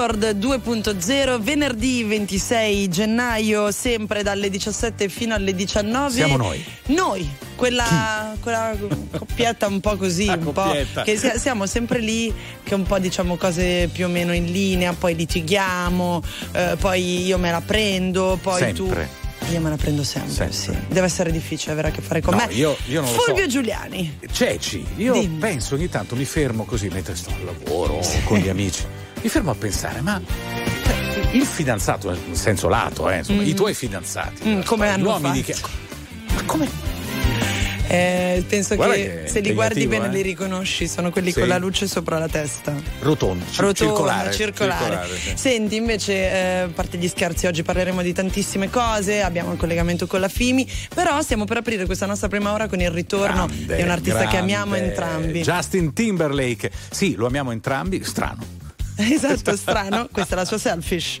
Record 2.0, venerdì 26 gennaio, sempre dalle 17 fino alle 19. Siamo noi. Noi, quella, quella coppietta un po' così, La un po', coppietta. che sia- siamo sempre lì, che un po' diciamo cose più o meno in linea, poi litighiamo, eh, poi io me la prendo, poi Sempre. tu. Io me la prendo sempre, Sempre. sì. Deve essere difficile avere a che fare con No, me. io- io non lo Fulvio so. Giuliani. Ceci, io Dimmi. penso ogni tanto mi fermo così mentre sto al lavoro o con gli amici. Mi fermo a pensare, ma cioè, il fidanzato, in senso lato, eh, insomma, i tuoi fidanzati, Mm, come gli hanno uomini fatto? che. Ma come? Eh, penso Guarda che, che se li guardi bene eh. li riconosci, sono quelli Sì. con la luce sopra la testa. Rotondo, ci- Rotonda, circolare. circolare. sì. Senti, invece, eh, a parte gli scherzi, oggi parleremo di tantissime cose, abbiamo il collegamento con la Fimi, però stiamo per aprire questa nostra prima ora con il ritorno Grande, di un artista che grande. amiamo entrambi. Justin Timberlake. Sì, lo amiamo entrambi. Strano. Esatto, strano, questa è la sua selfish.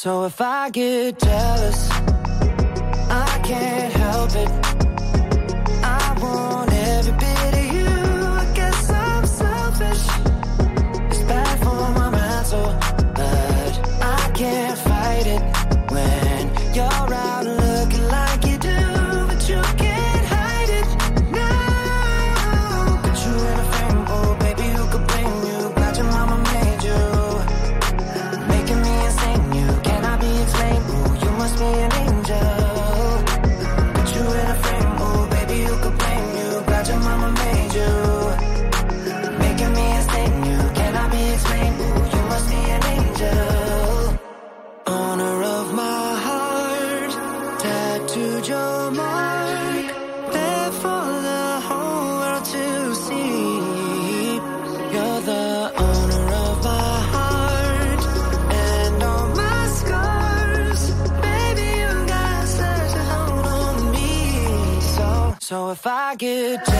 So if I get jealous, I can't help it. I want I get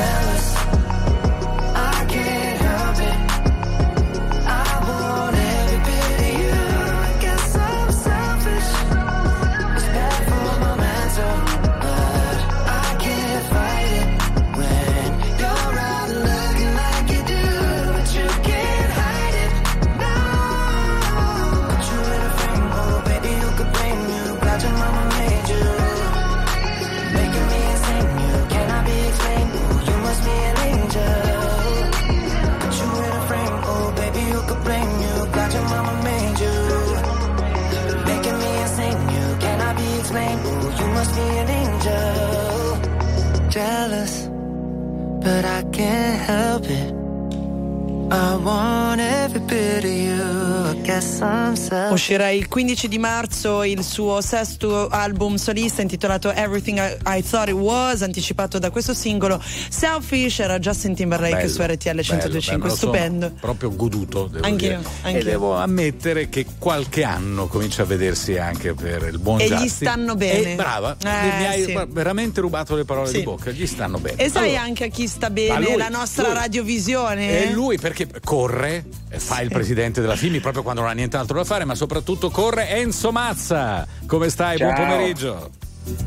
Uscirà il 15 di marzo il suo sesto album solista intitolato Everything I, I Thought It Was, anticipato da questo singolo Selfish, era Justin Timberlake Bello, su RTL 125, bello, bello, me lo sono stupendo. Proprio goduto, devo Anch'io, dire. anch'io. E devo ammettere che qualche anno comincia a vedersi anche per il buon E gli Justin. stanno bene. E brava, Eh, mi hai sì. veramente rubato le parole Sì. di bocca, gli stanno bene. E sai Allora, anche a chi sta bene lui, la nostra lui. radiovisione? E lui perché corre, fa il presidente della FIMI proprio quando non ha nient'altro da fare, ma soprattutto corre Enzo Mazza. Come stai? Ciao. Buon pomeriggio.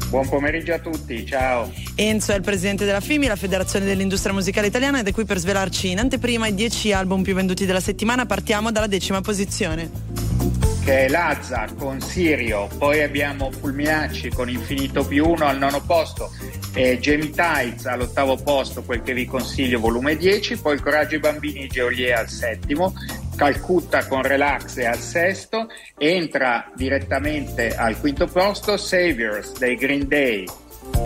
Buon pomeriggio a tutti, ciao. Enzo è il presidente della FIMI, la Federazione dell'Industria Musicale Italiana, ed è qui per svelarci in anteprima i 10 album più venduti della settimana. Partiamo dalla decima posizione. Che è Lazza con Sirio, poi abbiamo Fulminacci con Infinito più uno al nono posto, e Jamie Tights all'ottavo posto, quel che vi consiglio, volume 10, poi Il Coraggio ai bambini Geolie al settimo, Calcutta con Relax è al sesto, entra direttamente al quinto posto Saviors dei Green Day,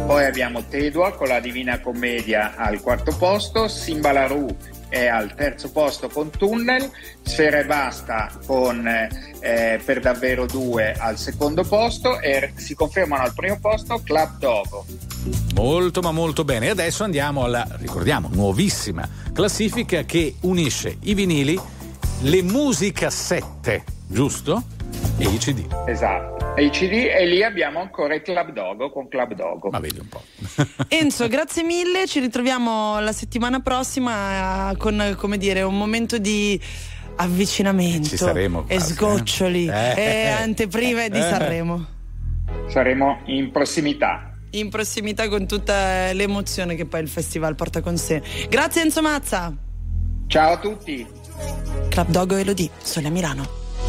Poi abbiamo Tedua con la Divina Commedia al quarto posto, Simbalaru è al terzo posto con Tunnel, Sfera e Basta con eh, Per davvero due al secondo posto e si confermano al primo posto Club Dogo. Molto ma molto bene. Adesso andiamo alla, ricordiamo, nuovissima classifica che unisce i vinili, le musicassette, giusto? E i CD. Esatto. E i CD e lì abbiamo ancora il Club Dogo con Club Dogo. Ma vedi un po'. Enzo, grazie mille, ci ritroviamo la settimana prossima eh, con, come dire, un momento di avvicinamento Ci saremo e quasi, sgoccioli eh. e Eh. anteprime di Eh. Sanremo. Saremo in prossimità. In prossimità con tutta l'emozione che poi il festival porta con sé. Grazie Enzo Mazza. Ciao a tutti. Club Dogo Elodie, Sole Milano.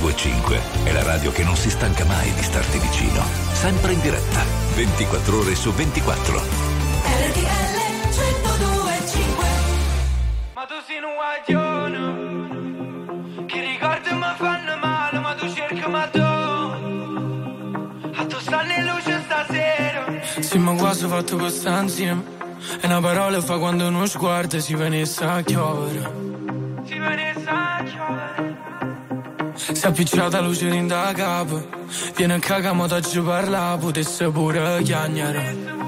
1025 è la radio che non si stanca mai di starti vicino. Sempre in diretta, 24 ore su 24. RTL 1025 Ma tu sei un guaglione Che ricordi mi fanno male Ma tu cerchi ma tu A tu stanno in luce stasera Sì, ma quasi fatto questa insieme. E una parola fa quando uno sguardo si venisse a chiovere. Appicciata luce in da capo. Viene a cagare, ma ci parla, potesse pure chiagnare.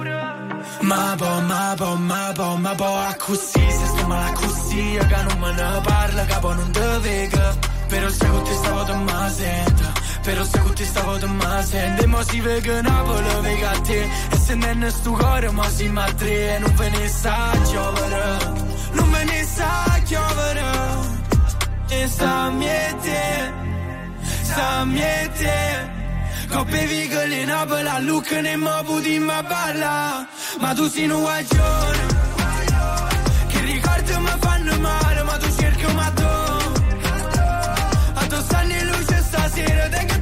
Ma po, ma po, ma po, ma po, a così, se sto male così, che non me ne parla, capo non te vega. Però se con te stavo te ma sento, però se con te stavo te ma sento, e mo si vega Napoli, vega a te, e se non è sto cuore, ma si ma tre, e non ve ne sa giovere, non me ne sa giovere, e sta miete, sta miete. Coppe vigole in Napoli, a Lucca ne mo puti ma balla Ma tu sei un guaglione Che ricordi mi fanno male Ma tu cerchi ma tu A tu stanno in luce stasera Te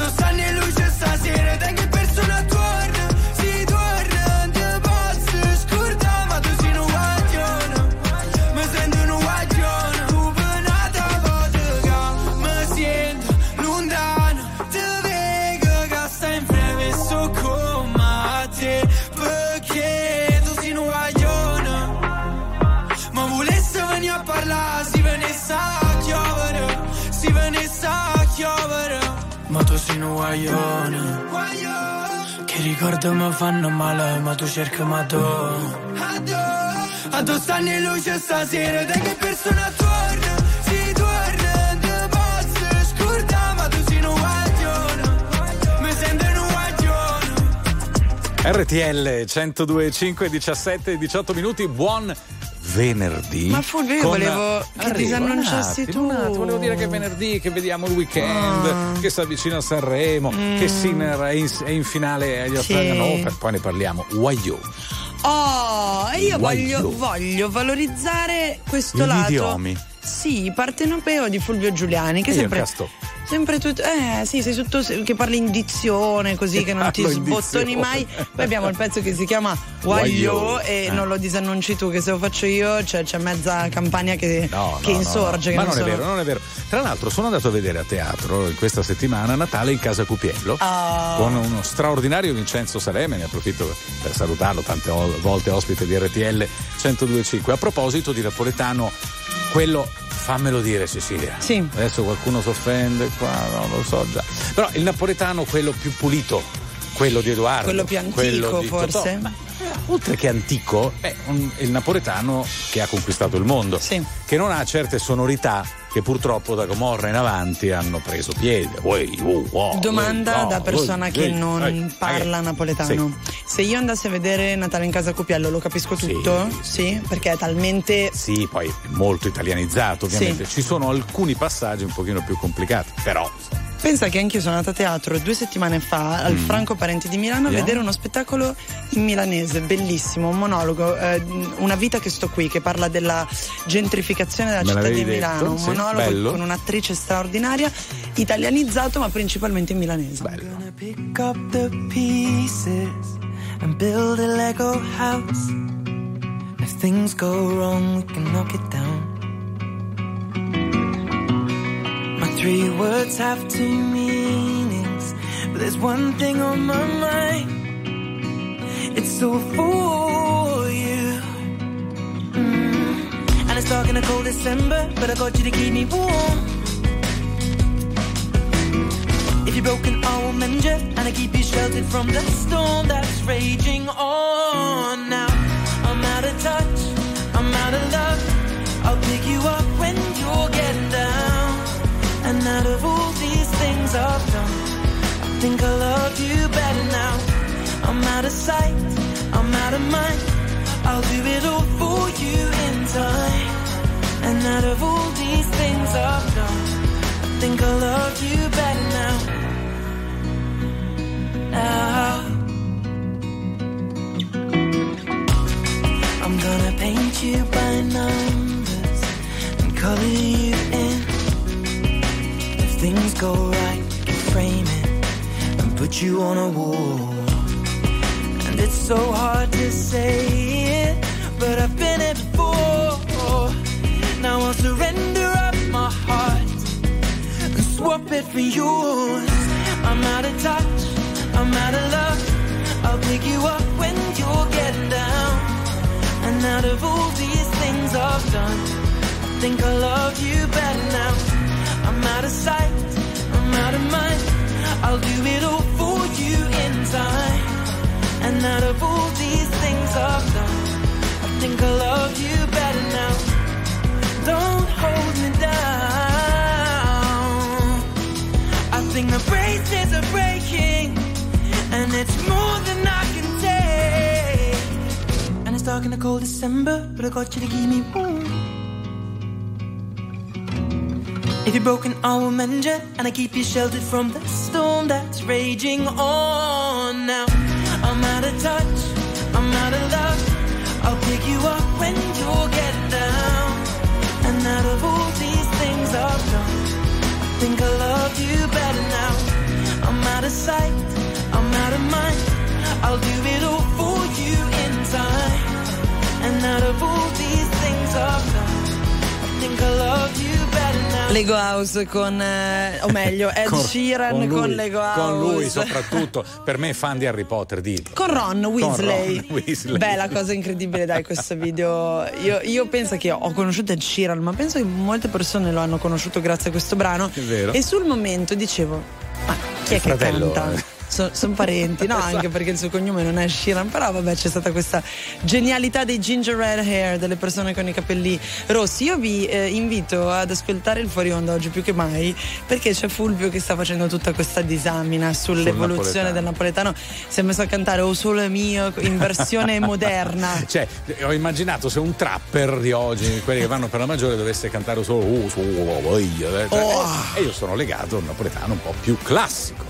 Tu stanno in luce stasera Te guaglione, che ricordo mi fanno male, ma tu cerchi ma tu. A tu stanno in luce stasera, te che persona torna, si torna, te posso scordare, ma tu sei un guaglione, mi sento un guaglione. RTL 102.5 17 18 minuti, buon venerdì. Ma Fulvio, io volevo che Arrivo, disannunciassi un attimo, tu. un attimo, volevo dire che è venerdì, che vediamo il weekend, Ah. che sta vicino a Sanremo, che Sinner è in, è in finale agli Mm. Sì. Australian Open, poi ne parliamo. Wayo. Oh, e io voglio, voglio valorizzare questo Gli lato. idiomi. Sì, partenopeo di Fulvio Giuliani, che E sempre. Sempre tutto. Eh, sì, sei tutto. che parli in dizione così che non ti sbottoni mai. Poi abbiamo il pezzo che si chiama Waglio. e Eh. non lo disannunci tu, che se lo faccio io c'è, c'è mezza campagna che, No, che no, insorge. no. che Ma non, sono- è vero, non è vero. Tra l'altro sono andato a vedere a teatro questa settimana Natale in casa Cupiello Ah. con uno straordinario Vincenzo Saleme, ne approfitto per salutarlo tante volte ospite di RTL 1025. A proposito di napoletano, quello fammelo dire Cecilia. Sì. Adesso qualcuno si offende qua, non lo so già. Però il napoletano quello più pulito, quello di Edoardo. Quello più antico, quello Totò. forse? Oltre che antico, è un- il napoletano che ha conquistato il mondo, Sì. che non ha certe sonorità che purtroppo da Gomorra in avanti hanno preso piede. Uè, uh, wow, Domanda uè, da persona uè, che uè, non uè, parla napoletano. Se io andassi a vedere Natale in casa Cupiello lo capisco Sì, tutto? sì. Perché è talmente. Sì, sì, poi è molto italianizzato ovviamente. Sì. Ci sono alcuni passaggi un pochino più complicati, però Pensa che anch'io sono andata a teatro due settimane fa al Franco Parenti di Milano a Mm. Yeah. vedere uno spettacolo in milanese, bellissimo, un monologo, eh, Una vita che sto qui, che parla della gentrificazione della Me città di Milano. detto, un monologo bello. con un'attrice straordinaria, italianizzato ma principalmente in milanese. bello. Pick up the pieces and build a Lego house. If things go wrong, we can knock it down. My three words have two meanings, but there's one thing on my mind. It's all for it's dark in a cold December, but I got you to keep me warm. mender and I keep you sheltered from the storm that's raging on. Now I'm out of touch, I'm out of love. I'll pick you up when you're getting down. And out of all these things I've done, I think I love you better now. I'm out of sight, I'm out of mind. I'll do it all for you in time. And out of all these things I've done, I think I love you better now. Now. I'm gonna paint you by numbers and color you in. If things go right, we can frame it and put you on a wall. It's so hard to say it, but I've been it before. Now I'll surrender up my heart and swap it for yours. I'm out of touch, I'm out of love. I'll pick you up when you're getting down. And out of all these things I've done, I think I love you better now. I'm out of sight, I'm out of mind. I'll do it all for you in time. And out of all these things I've done, I think I love you better now. Don't hold me down. I think the braces are breaking, and it's more than I can take. And it's dark in the cold December, but I got you to keep me warm. If you're broken, I will mend you, and I keep you sheltered from the storm that's raging on. Now of touch, I'm out of love. I'll pick you up when you're getting down. And out of all these things I've done, I think I love you better now. I'm out of sight, I'm out of mind. I'll do it all for you in time. And out of all these things I've done, I think I love you. Lego House con, eh, o meglio, Ed Sheeran con, lui, Lego House. Con lui soprattutto, per me fan di Harry Potter, dillo. Con Ron Weasley. Ron Weasley. Beh, la cosa incredibile, dai, questo video. Io, io penso che ho conosciuto Ed Sheeran, ma penso che molte persone lo hanno conosciuto grazie a questo brano. È vero. E sul momento dicevo, ma chi è Il che fratello, canta? eh. Sono parenti, no? Anche perché il suo cognome non è Sheeran, però vabbè c'è stata questa genialità dei ginger red hair, delle persone con i capelli rossi. Io vi eh, invito ad ascoltare il fuori onda oggi più che mai, perché c'è Fulvio che sta facendo tutta questa disamina sull'evoluzione napoletano. del napoletano. Si è messo a cantare O solo mio in versione moderna. Cioè, ho immaginato se un trapper di oggi, quelli che vanno per la maggiore, dovesse cantare solo uh, su, uh, uh, uh, Oh. E io sono legato a un napoletano un po' più classico.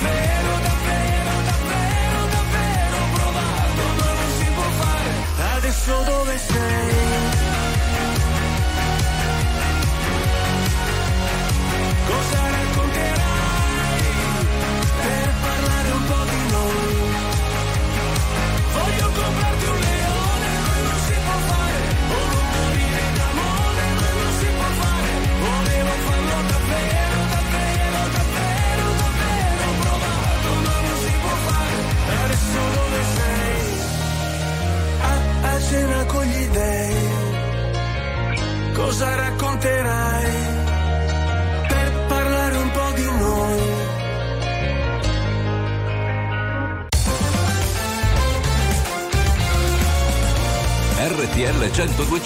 davvero, davvero, davvero, davvero provato, ma non si può fare. Adesso dove sei?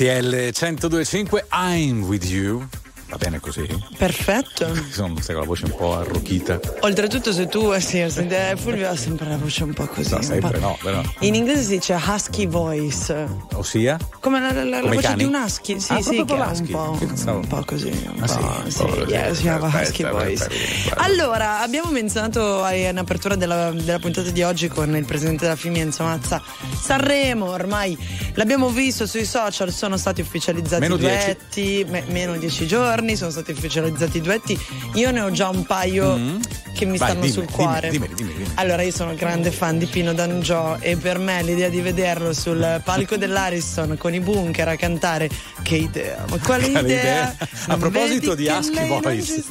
RTL 1025 I'm with you. Va bene così? Perfetto. Sono sai, con la voce un po' arrochita. Oltretutto, se tu eh, sì, senti, eh, Fulvio ha sempre la voce un po' così. No, sempre po'- no, però. In inglese si dice husky voice. Ossia? Come la, la- la Come i voce di un husky, sì, Ah, sì, che è un po', un po' così. Un Ah, sì? po', sì, po' yeah, si chiama husky aspetta. Allora, abbiamo menzionato eh, in apertura della, della puntata di oggi con il presidente della Fimienza Mazza Sanremo, ormai l'abbiamo visto sui social, sono stati ufficializzati Meno i dieci. duetti, me- meno dieci giorni, sono stati ufficializzati i duetti. Io ne ho già un paio che mi. Vai, stanno dimmi, sul dimmi, cuore. dimmeli, dimmeli, dimmeli. Allora, io sono grande fan di Pino D'Angio e per me l'idea di vederlo sul palco dell'Ariston con i bunker a cantare, che idea, ma quale Quale idea? A proposito di Husky Boys,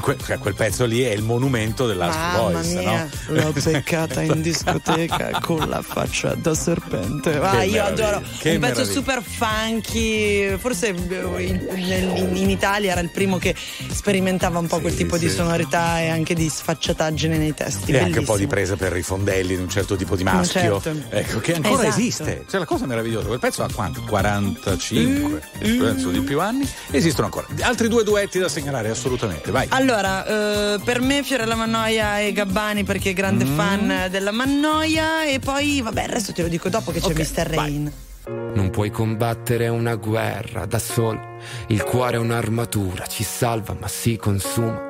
que- cioè, quel pezzo lì è il monumento dell'Husky Boys, mia, no? l'ho beccata in discoteca con la faccia da serpente. Ah, io adoro che un pezzo meraviglia. super funky. Forse eh, in, in- in Italia era il primo che sperimentava un po' quel tipo di sì. sonorità e anche di sfacciataggine nei testi. E anche un po' di Bellissimo. presa per i fondelli di un certo tipo di maschio. certo. Ecco, che ancora Esatto. esiste. Cioè, la cosa meravigliosa, pezzo ha quanto? 45, Mm, penso di più anni. Esistono ancora. Altri due duetti da segnalare, assolutamente. Vai. Allora, eh, per me Fiorella Mannoia e Gabbani perché grande Mm. fan della Mannoia e poi vabbè il resto te lo dico dopo che c'è Mr. Rain. Non puoi combattere una guerra da solo. Il cuore è un'armatura, ci salva ma si consuma.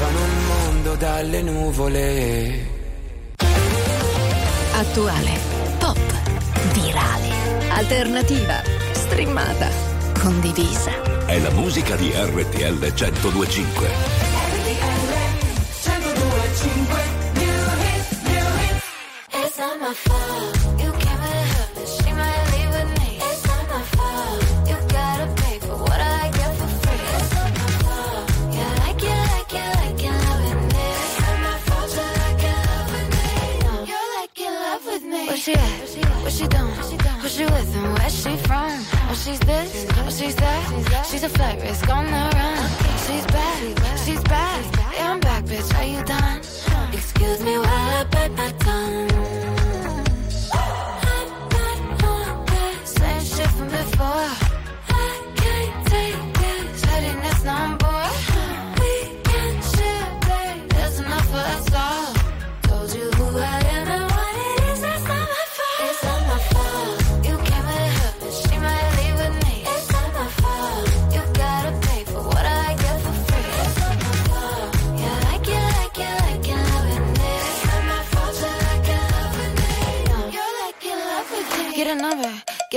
salvano il mondo dalle nuvole. Attuale, pop, virale, alternativa, streamata, condivisa. È la musica di RTL 1025. It's not my fault. You came Where's she from? Oh, she's this, oh, she's that. She's a flight risk on the run. She's back, she's back. Yeah, I'm back, bitch. Are you done? Excuse me while I bite my tongue.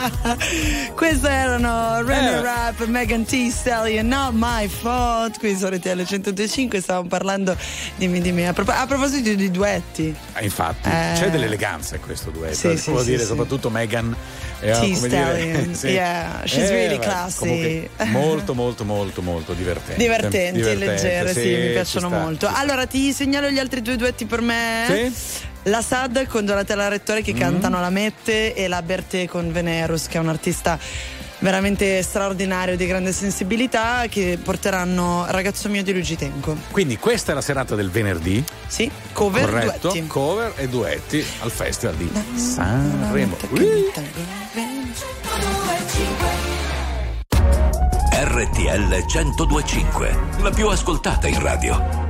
Queste erano Renner Eh. Rap, Megan T. Stallion, Not My Fault. Qui su RTL 1025 stavamo parlando, dimmi dimmi, a, prop- a proposito di duetti. Ah, infatti, Eh. c'è dell'eleganza in questo duetto. Sì, eh, sì, sì, dire, sì. soprattutto Megan. eh, T. Stallion, sì. yeah, she's really beh, classy. molto, molto, molto, molto divertente. Divertenti, Divertente, leggere, sì, mi ci piacciono molto. Allora, ti segnalo gli altri due duetti per me. Sì? La Sad con Donatella Rettore Mm. che cantano La Mette e la Bertè con Venerus, che è un artista veramente straordinario di grande sensibilità che porteranno Ragazzo mio di Luigi Tenco. Quindi questa è la serata del venerdì. Sì, cover corretto, duetti. cover e duetti al Festival di Sanremo. RTL 1025, la più ascoltata in radio.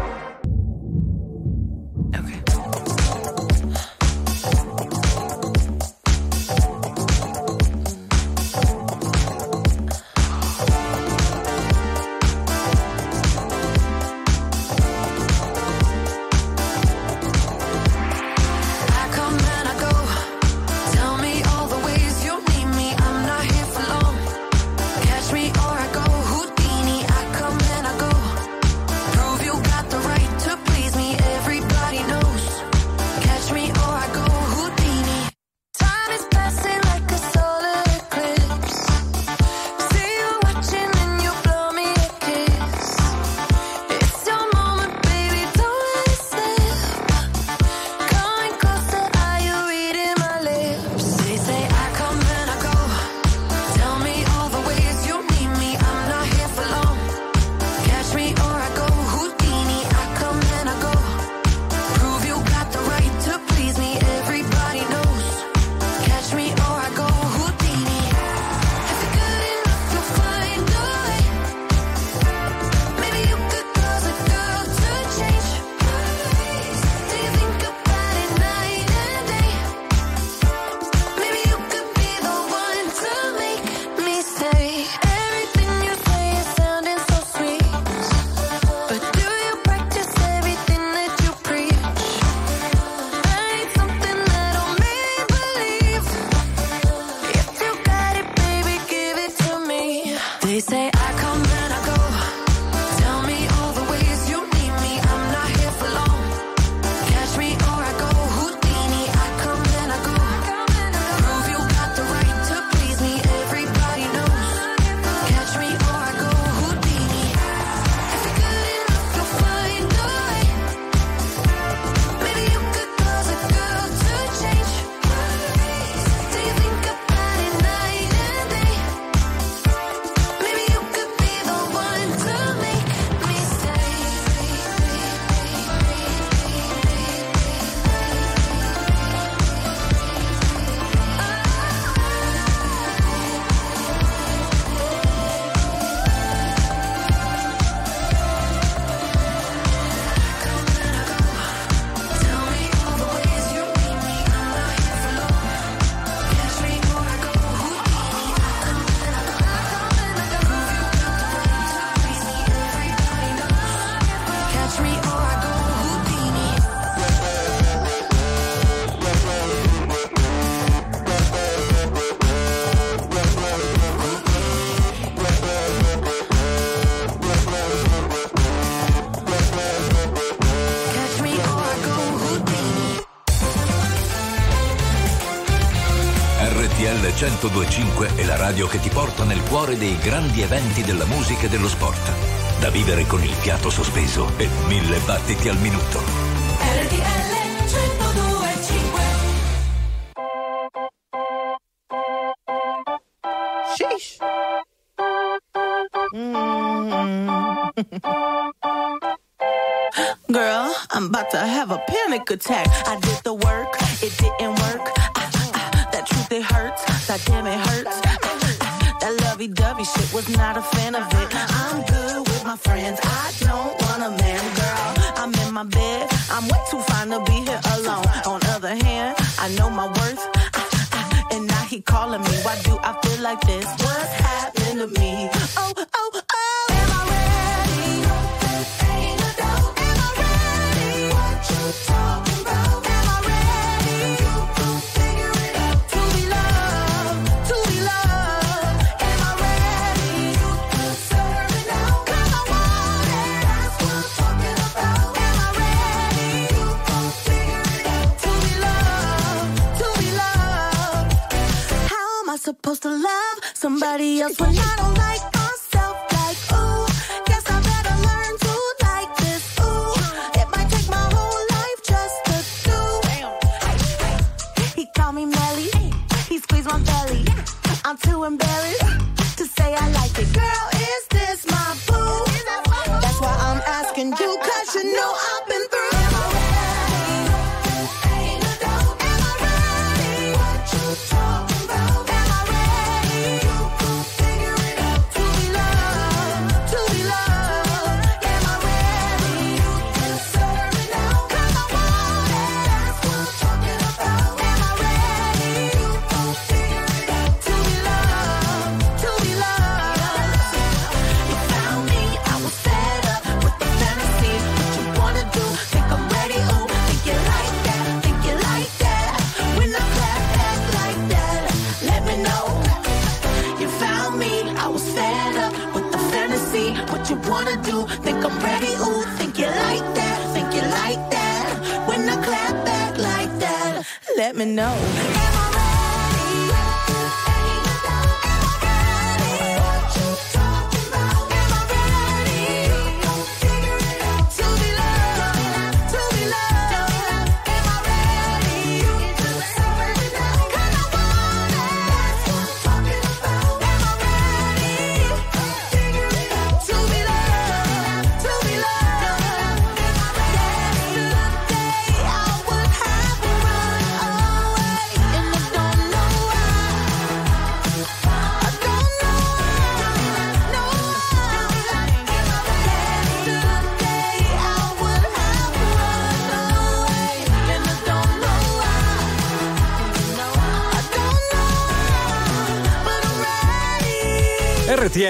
1025 è la radio che ti porta nel cuore dei grandi eventi della musica e dello sport. Da vivere con il fiato sospeso e mille battiti al minuto. RTL 1025 Sheesh. Mm. Girl, I'm about to have a panic attack. I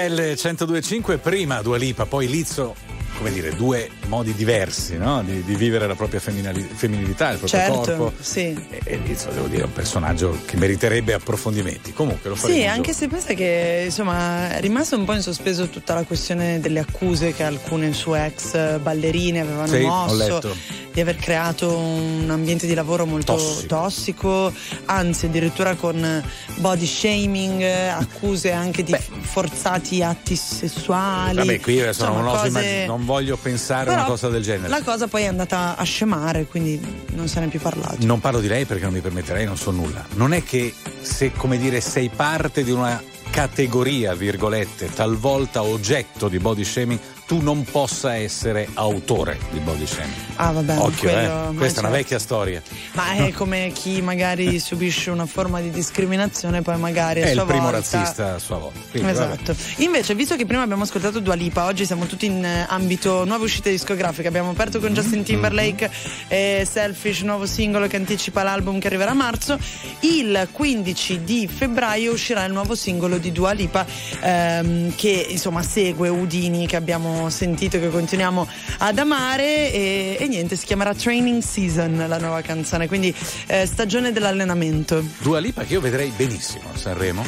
RTL 1025, prima Dua Lipa, poi Lizzo, come dire, due modi diversi no? di, di vivere la propria femminilità, il proprio Certo, corpo. sì. E, e Lizzo, devo dire, è un personaggio che meriterebbe approfondimenti. Comunque lo faremo Sì, anche se pensa che insomma è rimasta un po' in sospeso tutta la questione delle accuse che alcune sue ex ballerine avevano Sì, ho mosso letto. Di aver creato un ambiente di lavoro molto Tossico. tossico, anzi addirittura con body shaming, accuse anche di forzati atti sessuali. Vabbè, qui adesso non, Insomma, cose- immagin- non voglio pensare a una cosa del genere. La cosa poi è andata a scemare, quindi non se ne è più parlato. Non parlo di lei perché non mi permetterei, non so nulla. Non è che se, come dire, sei parte di una categoria, virgolette, talvolta oggetto di body shaming, tu non possa essere autore di body shaming. Ah, vabbè, Occhio, quello- eh. Questa è una certo. vecchia storia. Ma è come chi magari subisce una forma di discriminazione, poi magari a È il sua primo volta- razzista a sua volta. Quindi, vabbè. Esatto. Invece, visto che prima abbiamo ascoltato Dua Lipa, oggi siamo tutti in eh, ambito nuove uscite discografiche. Abbiamo aperto con Mm-hmm. Justin Timberlake e Selfish, nuovo singolo che anticipa l'album che arriverà a marzo. Il 15 di febbraio uscirà il nuovo singolo di Dua Lipa ehm, che insomma segue Udini che abbiamo sentito che continuiamo ad amare e, e niente, si chiamerà Training Season la nuova canzone, quindi eh, stagione dell'allenamento. Dua Lipa che io vedrei benissimo a Sanremo,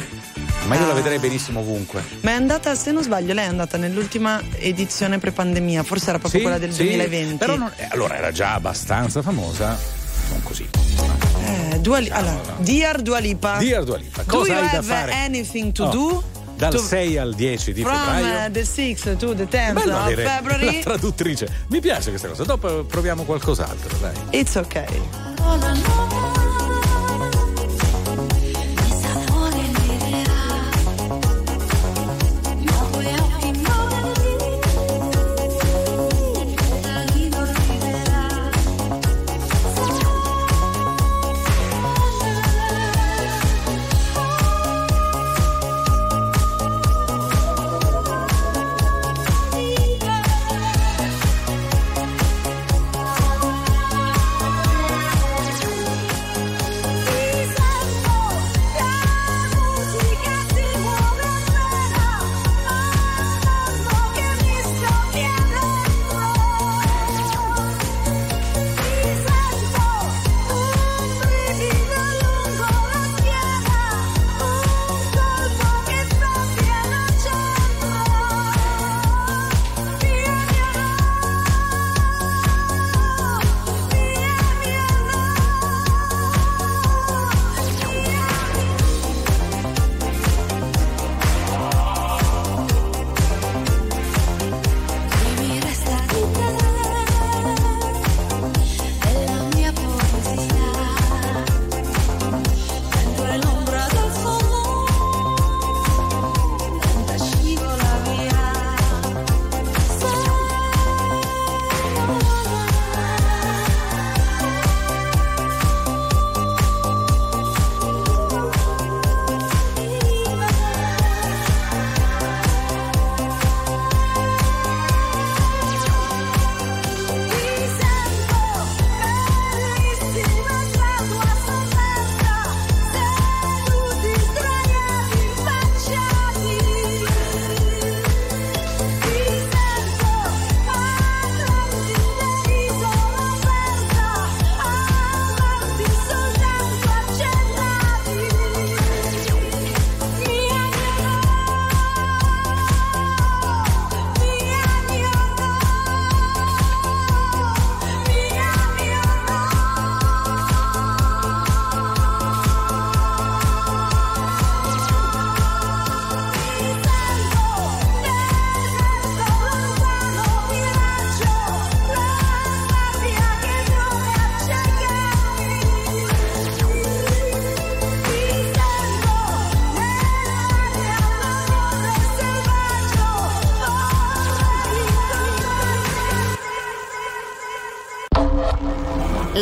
ma io la Ah. vedrei benissimo ovunque. Ma è andata, se non sbaglio, lei è andata nell'ultima edizione pre-pandemia, forse era proprio Sì, quella del sì, 2020. Però non- eh, allora era già abbastanza famosa, non così. Eh, Dua allora, Dear Dua Lipa. Dear Dua Lipa, Do cosa you hai da have fare? anything to Oh, do? Dal To- 6 al 10 di From febbraio. uh, the 6th to the 10th Bello of February. traduttrice. Mi piace questa cosa. Dopo proviamo qualcos'altro, dai. It's okay.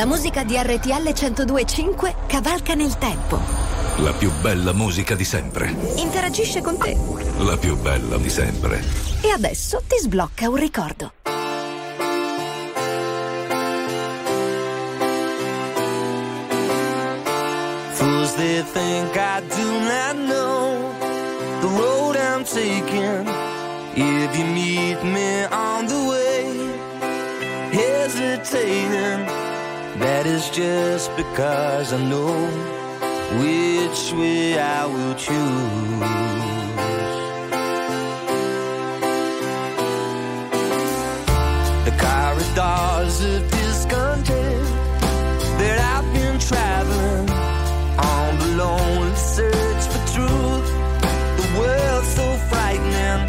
La musica di RTL 1025 cavalca nel tempo. La più bella musica di sempre. Interagisce con te. La più bella di sempre. E adesso ti sblocca un ricordo. Fools they think I do not know the road I'm taking. If you meet me on the way, hesitating, that is just because I know which way I will choose. The corridors of discontent that I've been traveling on the lonely search for truth. The world's so frightening,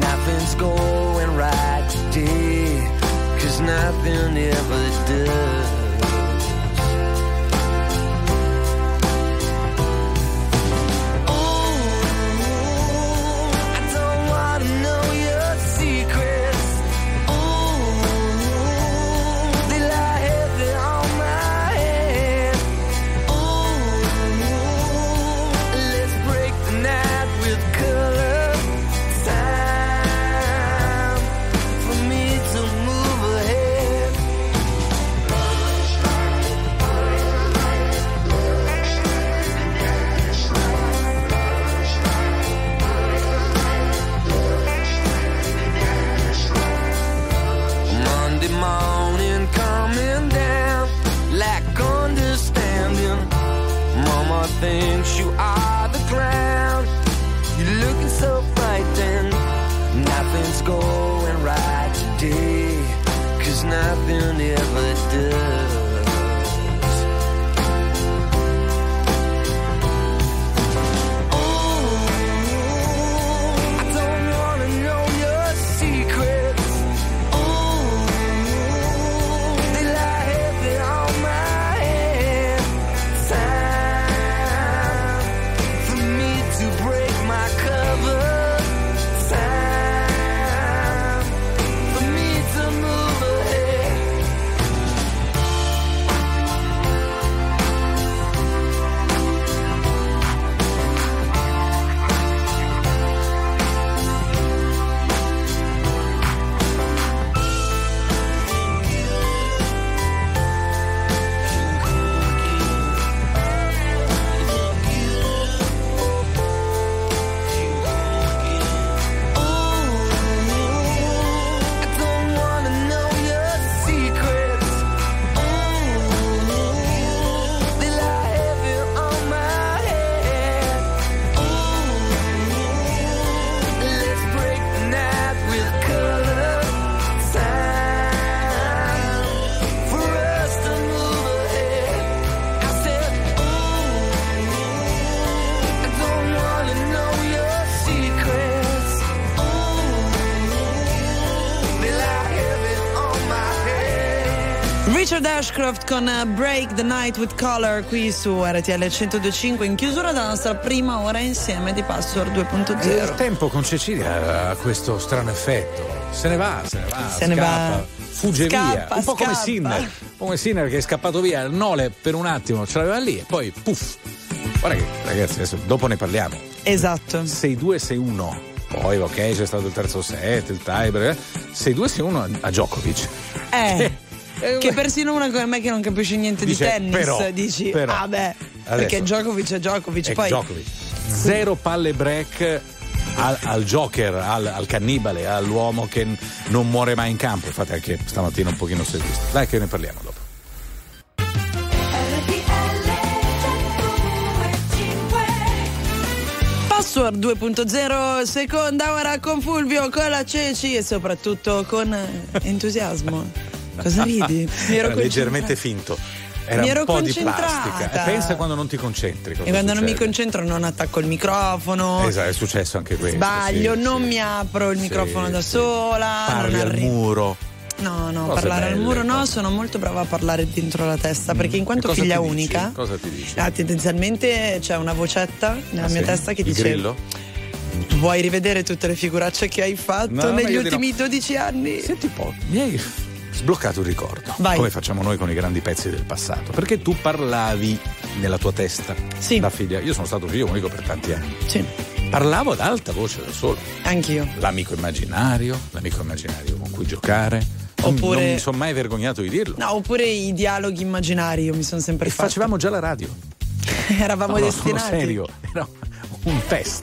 nothing's going right today, cause nothing ever does. Ashcroft con eh, Break the Night with Color qui su RTL 1025 in chiusura della nostra prima ora insieme di Password Il 2.0. tempo con Cecilia ha questo strano effetto. Se ne va, se ne va, Se ne va. fugge Scappa, via. Un po' come scappa. Sinner. Un po' come Sinner che è scappato via. Il Nole per un attimo ce l'aveva lì e poi puff. Guarda che ragazzi, adesso dopo ne parliamo. Esatto. 6-2-6-1. Poi ok, c'è stato il terzo set, il tiebreak. 6-2-6-1 a Djokovic. Eh, che persino una come me che non capisce niente Dice, di tennis però, dici, però. ah beh, Adesso. perché Djokovic è Djokovic. È Poi Djokovic. Zero palle break al, al Joker, al, al cannibale, all'uomo che n- non muore mai in campo. Infatti anche stamattina un pochino si è visto. Dai che ne parliamo dopo. Password 2.0, seconda ora con Fulvio, con la Ceci e soprattutto con eh, entusiasmo. Cosa ridi? Mi ero Era leggermente finto. Era Mi ero un po' di concentrata. plastica. Pensa quando non ti concentri. cosa E quando non mi succede. concentro non attacco il microfono. Esatto, è successo anche questo. Sbaglio, sì, non sì. mi apro il Sì, microfono da sì. sola. Parli non al arrivo. muro. No, no, Cose parlare al belle, muro no, cose. sono molto brava a parlare dentro la testa perché in quanto figlia ti dici? unica, Cosa ti dici? ah, tendenzialmente c'è una vocetta nella Ah, mia sì? testa che Il dice grillo? vuoi rivedere tutte le figuracce che hai fatto No, negli ultimi no. 12 anni? Senti un po', mi hai sbloccato un ricordo. Vai. Come facciamo noi con i grandi pezzi del passato. Perché tu parlavi nella tua testa Sì. da figlia. Io sono stato figlio unico per tanti anni. Sì, Parlavo ad alta voce da solo. anch'io. L'amico immaginario, l'amico immaginario con cui giocare. Non- Oppure- Non mi sono mai vergognato di dirlo. No, oppure i dialoghi immaginari, io mi sono sempre E fatta. facevamo già la radio. Eravamo No, no, destinati. sono serio. Era un test.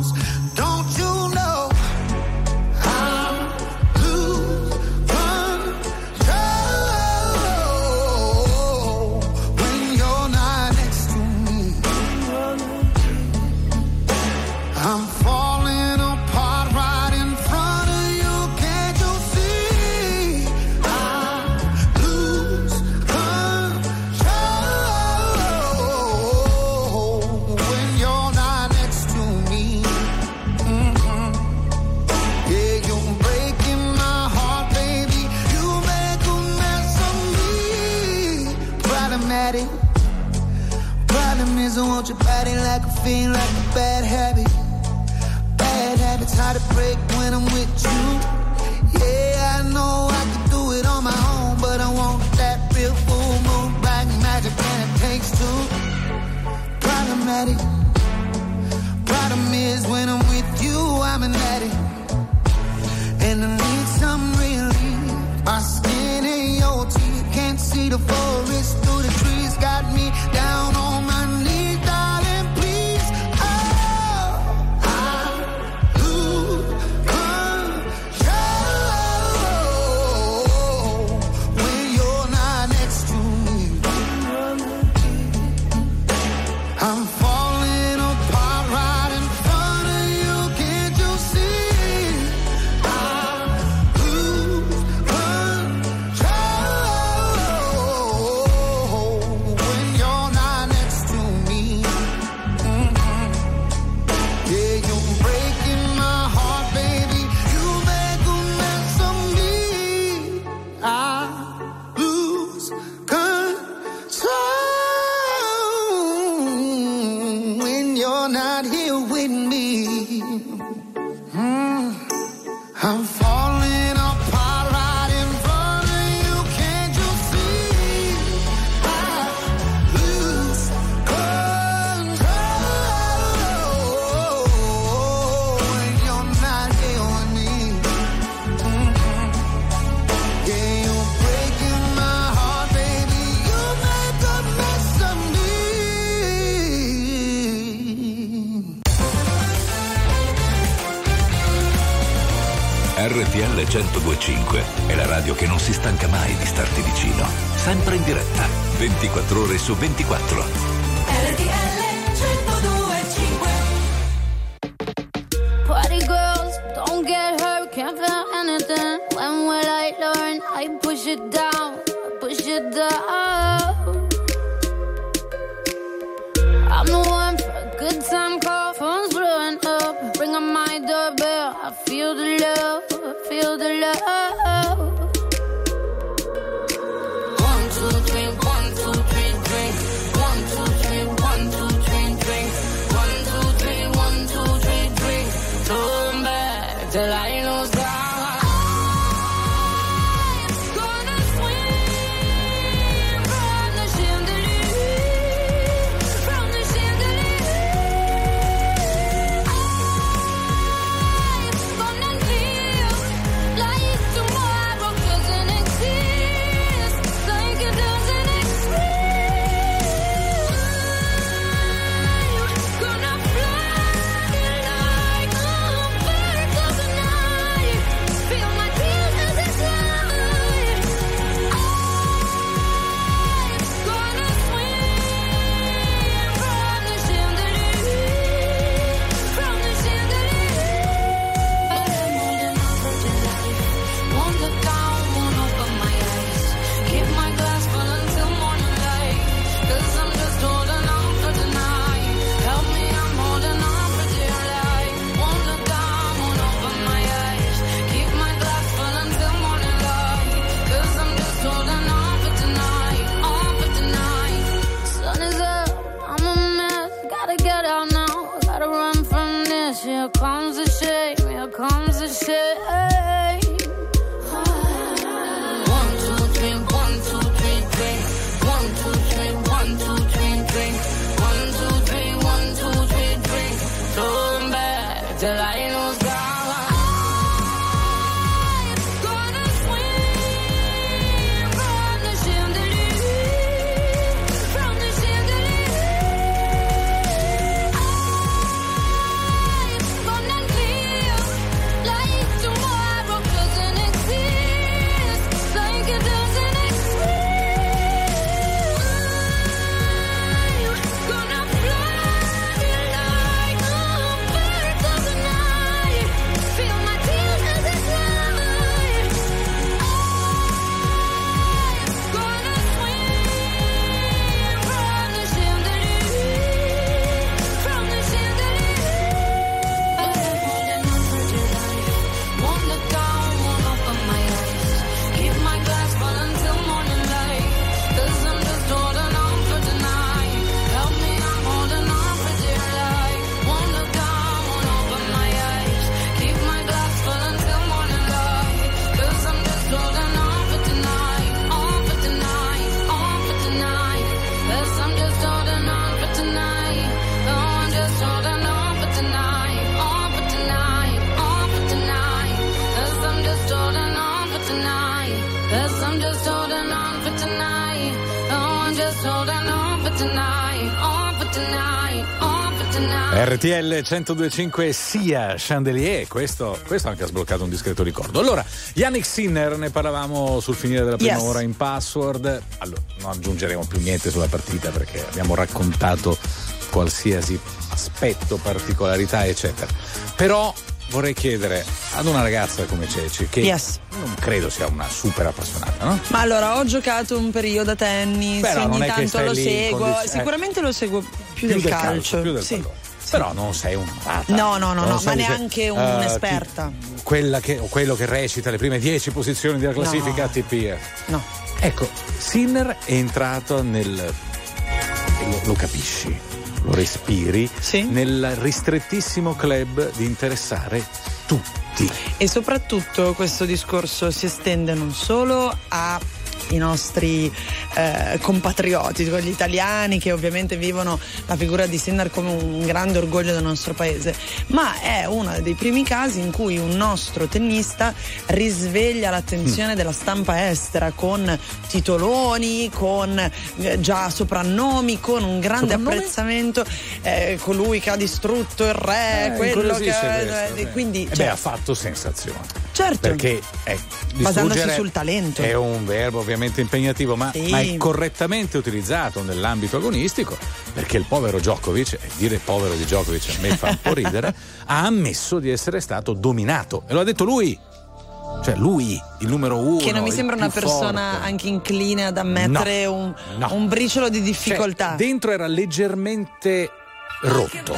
slows you down. I'm the one for a good time call, phone's blowing up. Ring on my doorbell, I feel the love, I feel the love. RTL 1025 sia Chandelier, questo, questo, anche ha sbloccato un discreto ricordo. Allora, Yannick Sinner, ne parlavamo sul finire della prima yes. ora in password. Allora, non aggiungeremo più niente sulla partita perché abbiamo raccontato qualsiasi aspetto, particolarità, eccetera. Però vorrei chiedere ad una ragazza come Ceci, che yes. non credo sia una super appassionata, no? Ma allora ho giocato un periodo a tennis, Però ogni tanto lo seguo, condiz- eh. sicuramente eh. lo seguo più, più del, del, calcio. calcio più del sì però non sei un malata. No, no, no, no so ma dice, neanche uh, un'esperta. quella che, o quello che recita le prime 10 posizioni della classifica no. ATP. No. Ecco, Sinner è entrato nel. lo, lo capisci, lo respiri, sì. nel ristrettissimo club di interessare tutti. E soprattutto questo discorso si estende non solo a i nostri eh, compatrioti, gli italiani che ovviamente vivono la figura di Sinner come un grande orgoglio del nostro paese, ma è uno dei primi casi in cui un nostro tennista risveglia l'attenzione mm. della stampa estera con titoloni, con eh, già soprannomi, con un grande Soprannome? apprezzamento, eh, colui che ha distrutto il re, eh, quello che... Questo, eh, quindi, eh cioè, beh, ha fatto sensazione. Certo. Perché eh, basandosi sul talento. È un verbo ovviamente veramente impegnativo, ma, sì. ma, è correttamente utilizzato nell'ambito agonistico perché il povero Djokovic, e dire povero di Djokovic a me fa un po' ridere, ha ammesso di essere stato dominato. E lo ha detto lui. Cioè lui, il numero uno. Che non mi sembra una persona forte. anche incline ad ammettere no, un, no. un, briciolo di cioè, difficoltà. Cioè, dentro era leggermente rotto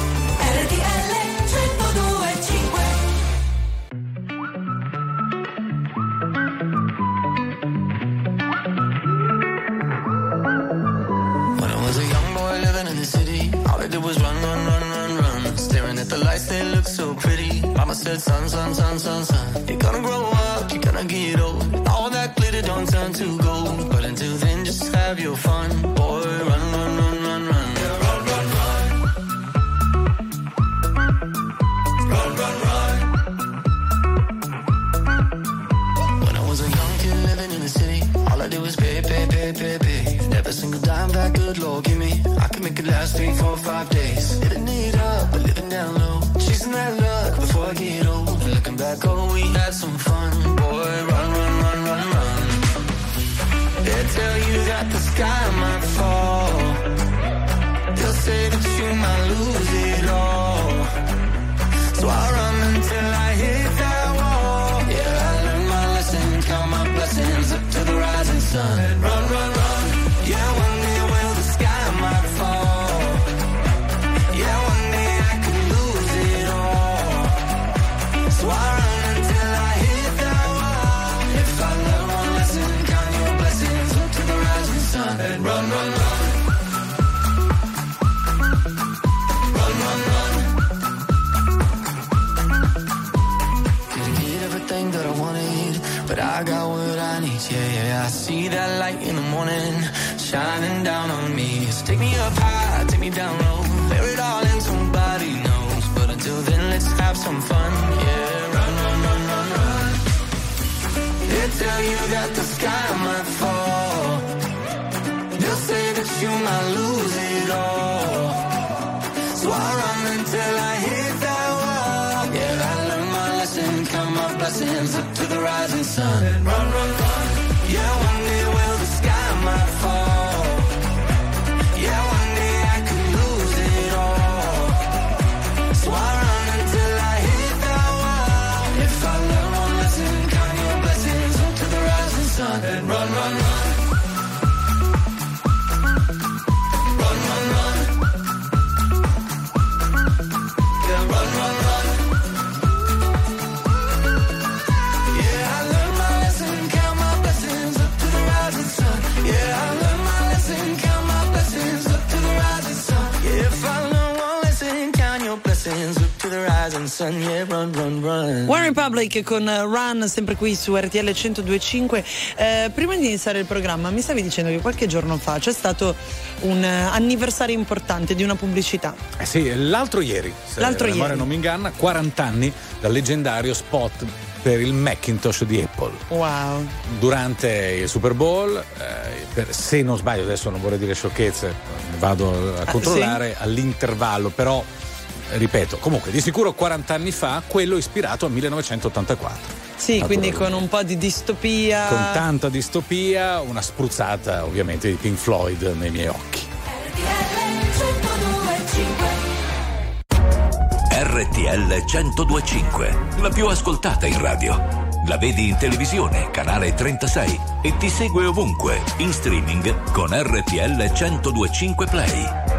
See that light in the morning, shining down on me. So take me up high, take me down low. Bear it all and somebody knows. But until then, let's have some fun. Yeah, run, run, run, run, run. They tell you that the sky might fall. They'll say that you might lose it all. So I run until I hit that wall. Yeah, I learned my lesson, count my blessings up to the rising sun. Run, run, run. Yeah, run, run, run. One Republic con eh, Run, sempre qui su RTL 1025. Eh, prima di iniziare il programma, mi stavi dicendo che qualche giorno fa c'è stato un eh, anniversario importante di una pubblicità. Eh sì, l'altro ieri, se L'altro la memoria ieri. non mi inganna, 40 anni dal leggendario spot per il Macintosh di Apple. Wow. Durante il Super Bowl, eh, per- se non sbaglio, adesso non vorrei dire sciocchezze, vado a Ah, controllare all'intervallo, però ripeto, comunque di sicuro 40 anni fa, quello ispirato a 1984. Sì, quindi con un po' di distopia. Con tanta distopia, una spruzzata ovviamente di Pink Floyd nei miei occhi. RTL 1025, la più ascoltata in radio. La vedi in televisione, canale 36 e ti segue ovunque, in streaming con RTL 1025 Play.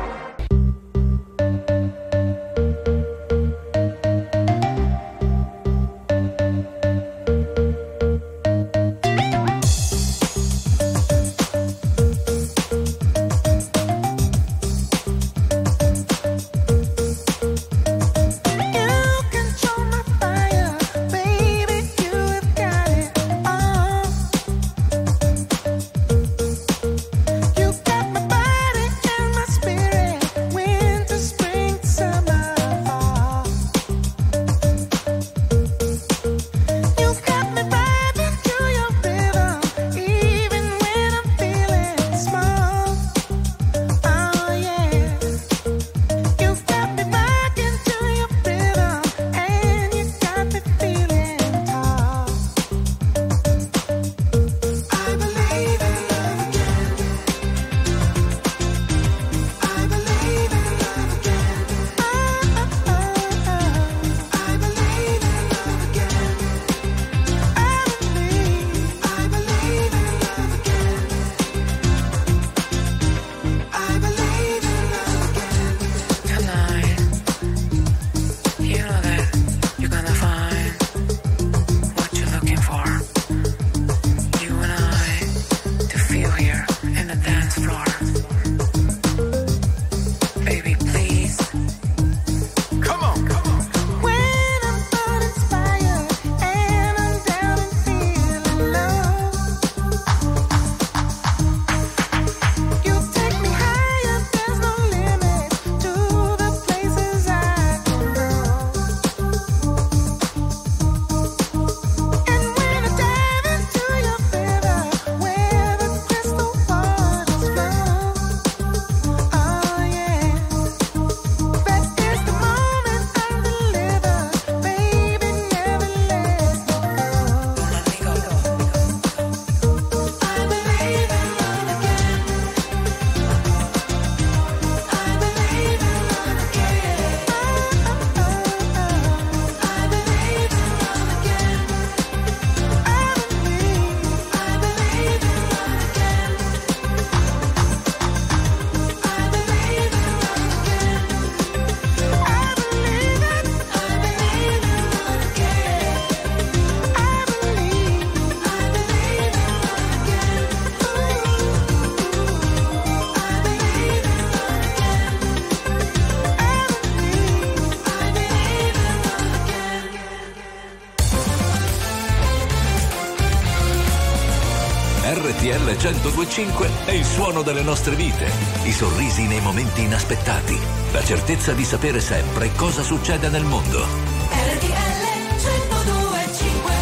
1025 è il suono delle nostre vite, i sorrisi nei momenti inaspettati, la certezza di sapere sempre cosa succede nel mondo. RTL 1025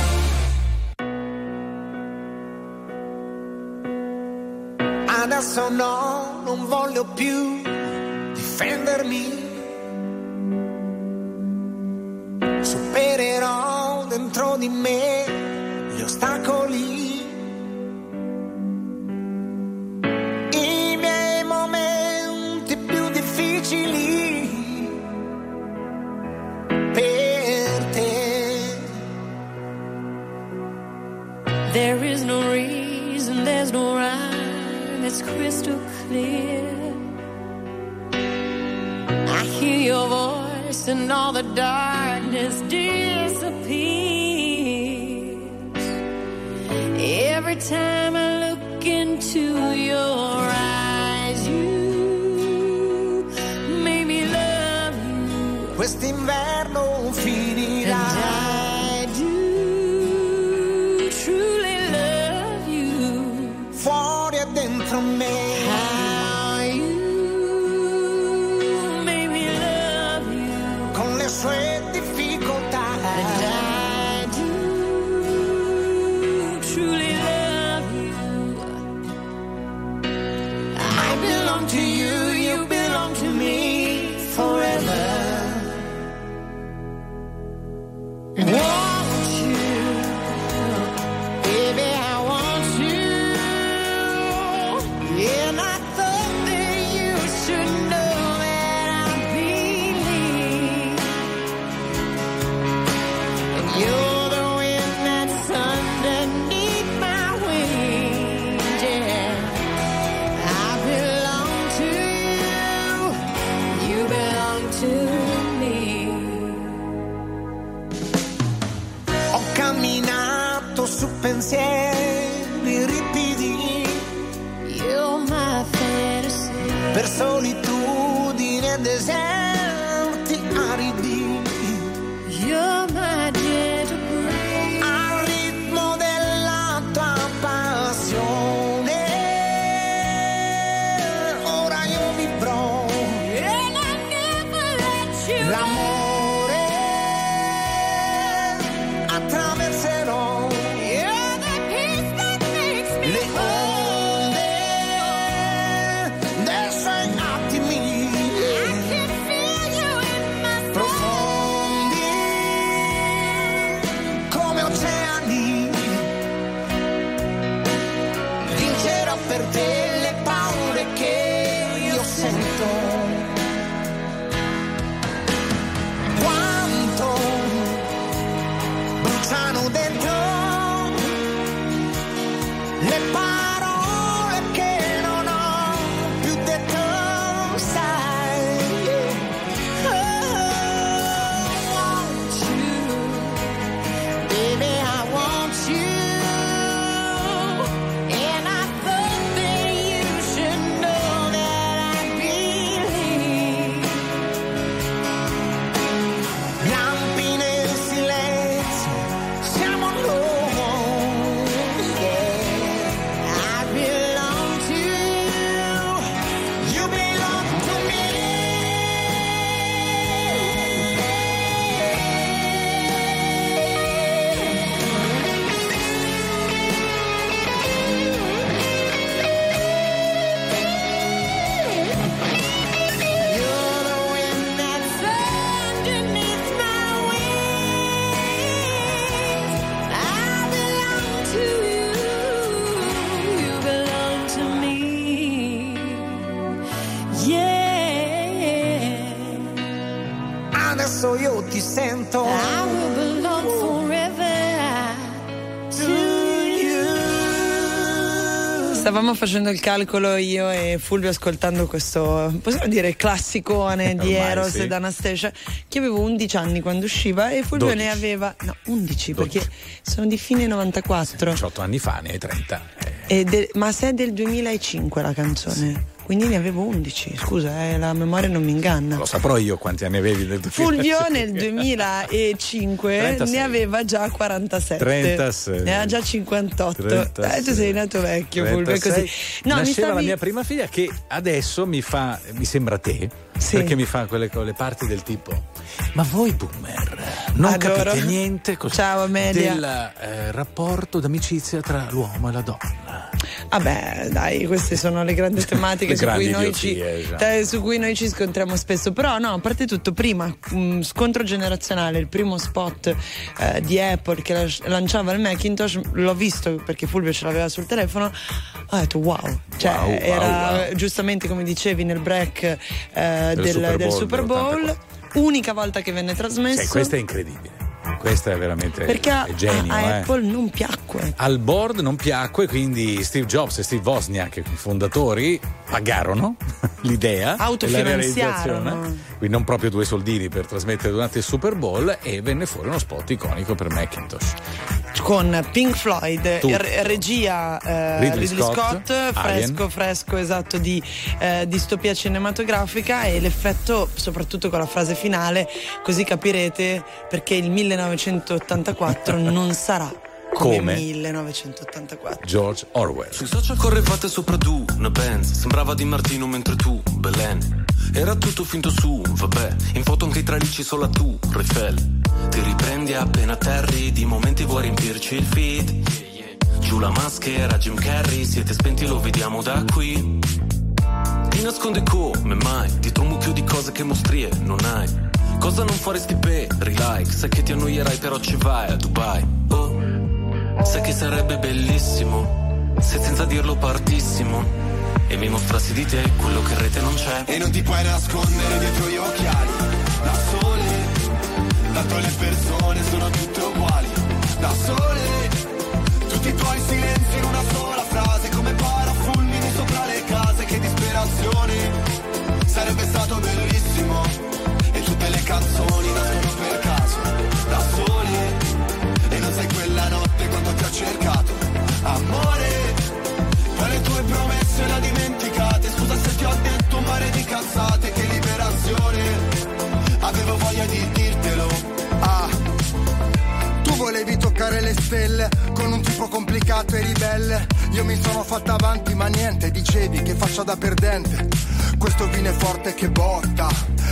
Adesso no, non voglio più difendermi. Supererò dentro di me clear. I hear your voice and all the darkness disappears. Every time I look into your eyes, you make me love you. Stavamo facendo il calcolo io e Fulvio ascoltando questo, possiamo dire, classicone di Ormai Eros sì. ed Anastasia, che avevo 11 anni quando usciva e Fulvio 12. ne aveva, no, 11 perché sono di fine 94. 18 anni fa, ne hai 30. Eh, de- ma se è del 2005 la canzone? Quindi ne avevo 11, scusa, eh, la memoria non mi inganna. Lo saprò io quanti anni avevi nel 2005. Fulvio nel 2005 36. ne aveva già 47. 36. Ne aveva già 58. 36. Eh, tu sei nato vecchio, Fulvio, è 36. così. No, mi Nasceva stavi... la mia prima figlia che adesso mi fa, mi sembra te, Sì. perché mi fa quelle, quelle parti del tipo, ma voi boomer non Adoro. capite niente così Ciao, Amelia. del eh, rapporto d'amicizia tra l'uomo e la donna. Vabbè, dai, queste sono le grandi tematiche Le su, cui grandi noi ci, idiozie, esatto. te- su cui noi ci scontriamo spesso. Però, no, a parte tutto, prima, mh, scontro generazionale, il primo spot eh, di Apple che la- lanciava il Macintosh, l'ho visto perché Fulvio ce l'aveva sul telefono. Ho detto wow, cioè Wow, wow, era wow. giustamente come dicevi nel break eh, del, Super del Bowl Super Bowl, dell'84. unica volta che venne trasmesso. Cioè, questo è incredibile. Questo è veramente perché è genio. a- a eh. Apple non piacque. Al board non piacque, quindi Steve Jobs e Steve Wozniak, i fondatori, pagarono l'idea e realizzazione. Quindi non proprio due soldini per trasmettere durante il Super Bowl e venne fuori uno spot iconico per Macintosh. con Pink Floyd, re- regia eh, Ridley Ridley, Scott, Scott, fresco, fresco esatto di eh, distopia cinematografica e l'effetto soprattutto con la frase finale, così capirete perché il 1984 non sarà come, Come? 1984. George Orwell. Sui social correvate sopra tu, una Benz Sembrava Di Martino mentre tu, Belen. Era tutto finto su, vabbè. In foto anche i tralicci solo a tu, Refel Ti riprendi appena atterri Di momenti vuoi riempirci il feed. Giù la maschera, Jim Carrey Siete spenti, lo vediamo da qui. Ti nascondi come mai? Dietro un mucchio di cose che mostrie non hai Cosa non faresti per like Sai che ti annoierai però ci vai a Dubai. Oh Sai che sarebbe bellissimo se senza dirlo partissimo. E mi mostrassi di te quello che in rete non c'è. E non ti puoi nascondere dietro gli occhiali. Da sole Tanto le persone sono tutte uguali. Da sole Tutti i tuoi silenzi in una sola frase Come parafulmini sopra le case Che disperazione. Sarebbe stato bellissimo toccare le stelle con un tipo complicato e ribelle. Io mi sono fatta avanti, ma niente, dicevi che faccia da perdente. Questo vino è forte che botta,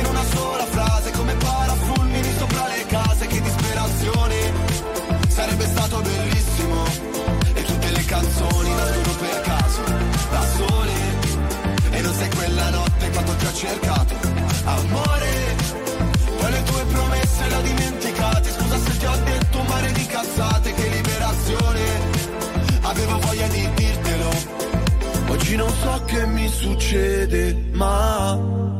in una sola frase Come parafulmini sopra le case Che disperazione Sarebbe stato bellissimo. E tutte le canzoni nascono per caso Da sole. E non sei quella notte quando ti ho cercato. Amore poi le tue promesse le ho dimenticate. Scusa se ti ho detto un mare di cazzate Che liberazione. Avevo voglia di dirtelo. Oggi non so che mi succede Ma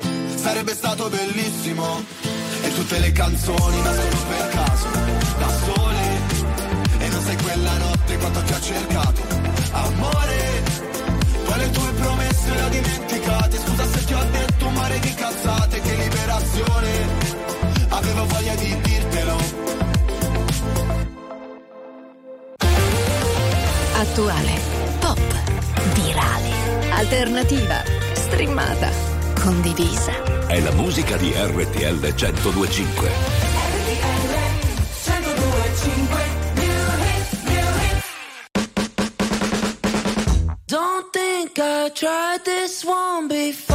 Sarebbe stato bellissimo. E tutte le canzoni nascono per caso Da sole. E non sei quella notte quando ti ho cercato. Amore Poi le tue promesse le ho dimenticate. Scusa se ti ho detto un mare di cazzate Che liberazione. Avevo voglia di dirtelo. Attuale, pop, virale, alternativa, streamata, condivisa. È la musica di RTL 1025. RTL 1025. Don't tried this one before.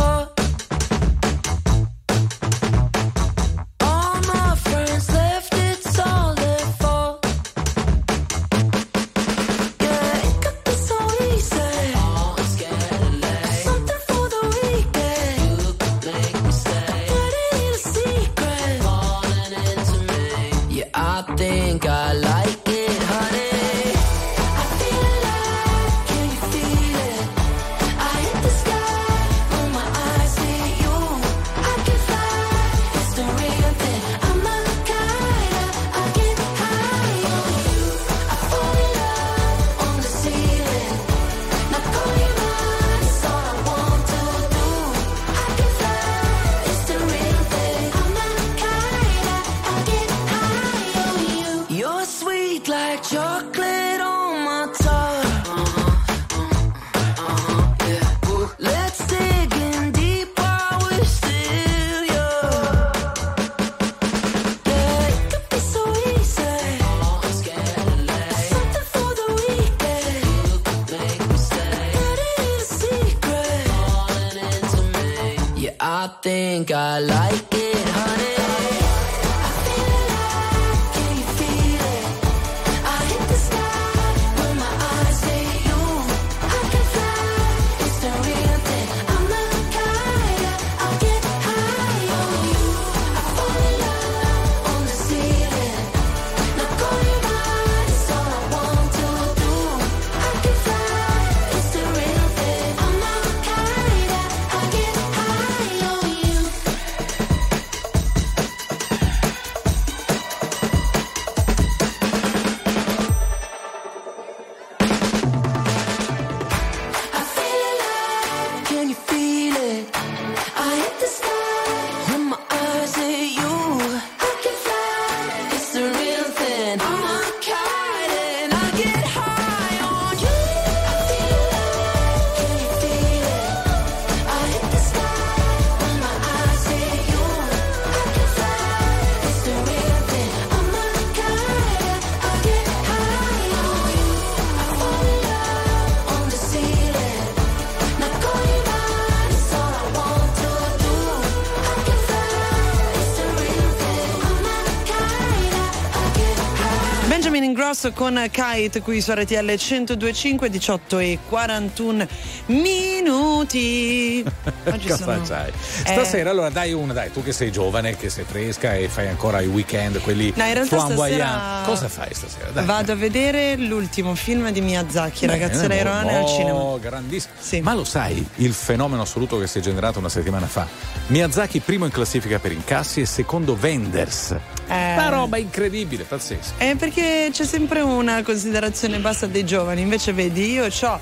Benjamin Ingrosso con Kite qui su RTL 102.5 18 e 41 minuti. Oggi cosa sono... Eh. stasera eh... allora dai una dai tu che sei giovane che sei fresca e fai ancora i weekend quelli no in realtà stasera cosa fai stasera? Dai, vado a vedere l'ultimo film di Miyazaki Ragazza eh, Leirone no, al cinema. oh grandissimo. Sì. ma lo sai il fenomeno assoluto che si è generato una settimana fa? Miyazaki primo in classifica per incassi e secondo venders eh... una roba incredibile pazzesca eh perché c'è sempre una considerazione bassa dei giovani, invece vedi io ho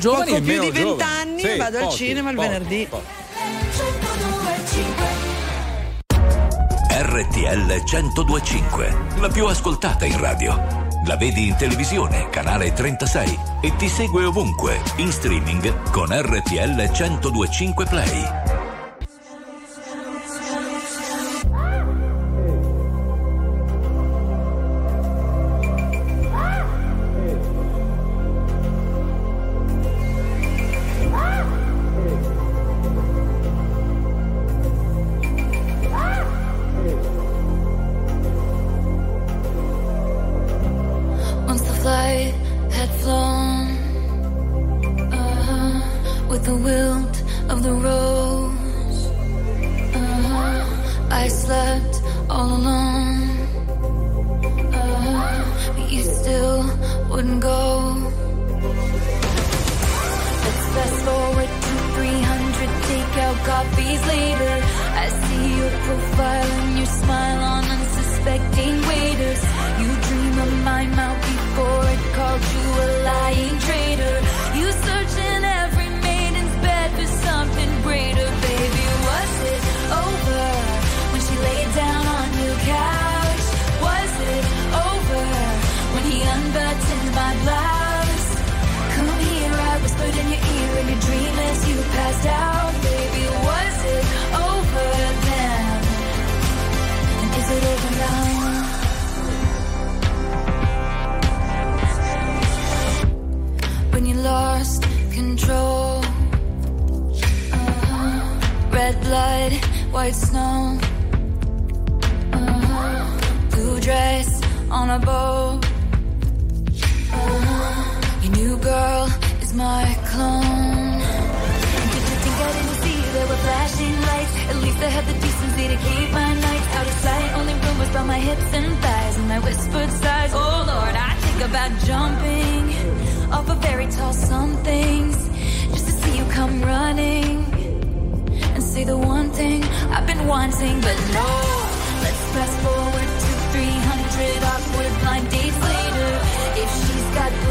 poco più di vent'anni sì, vado pochi, al cinema il pochi, venerdì. Pochi. RTL 1025, la più ascoltata in radio. La vedi in televisione, canale 36 e ti segue ovunque, in streaming con RTL 1025 Play.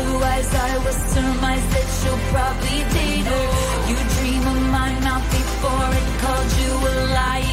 Blue eyes, I will surmise that she'll probably date her. You dream of my mouth before it called you a lying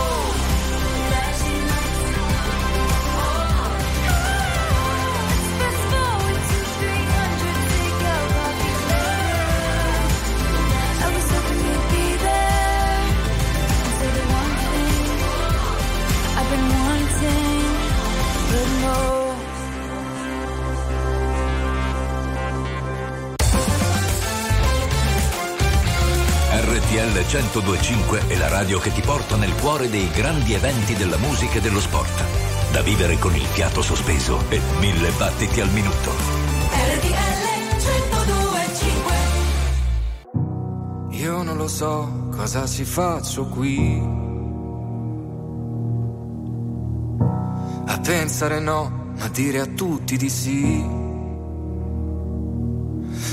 RTL 1025 è la radio che ti porta nel cuore dei grandi eventi della musica e dello sport. Da vivere con il fiato sospeso e mille battiti al minuto. RTL 1025 Io non lo so cosa ci faccio qui. A pensare no, ma dire a tutti di sì.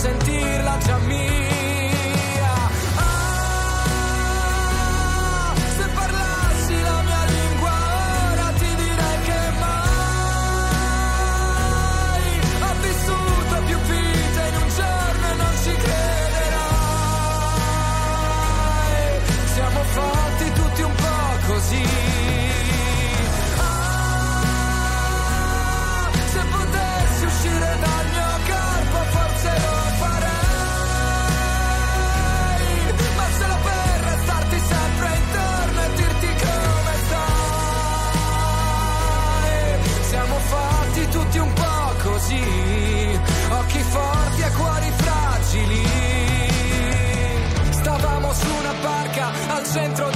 sentirla già mia. Centro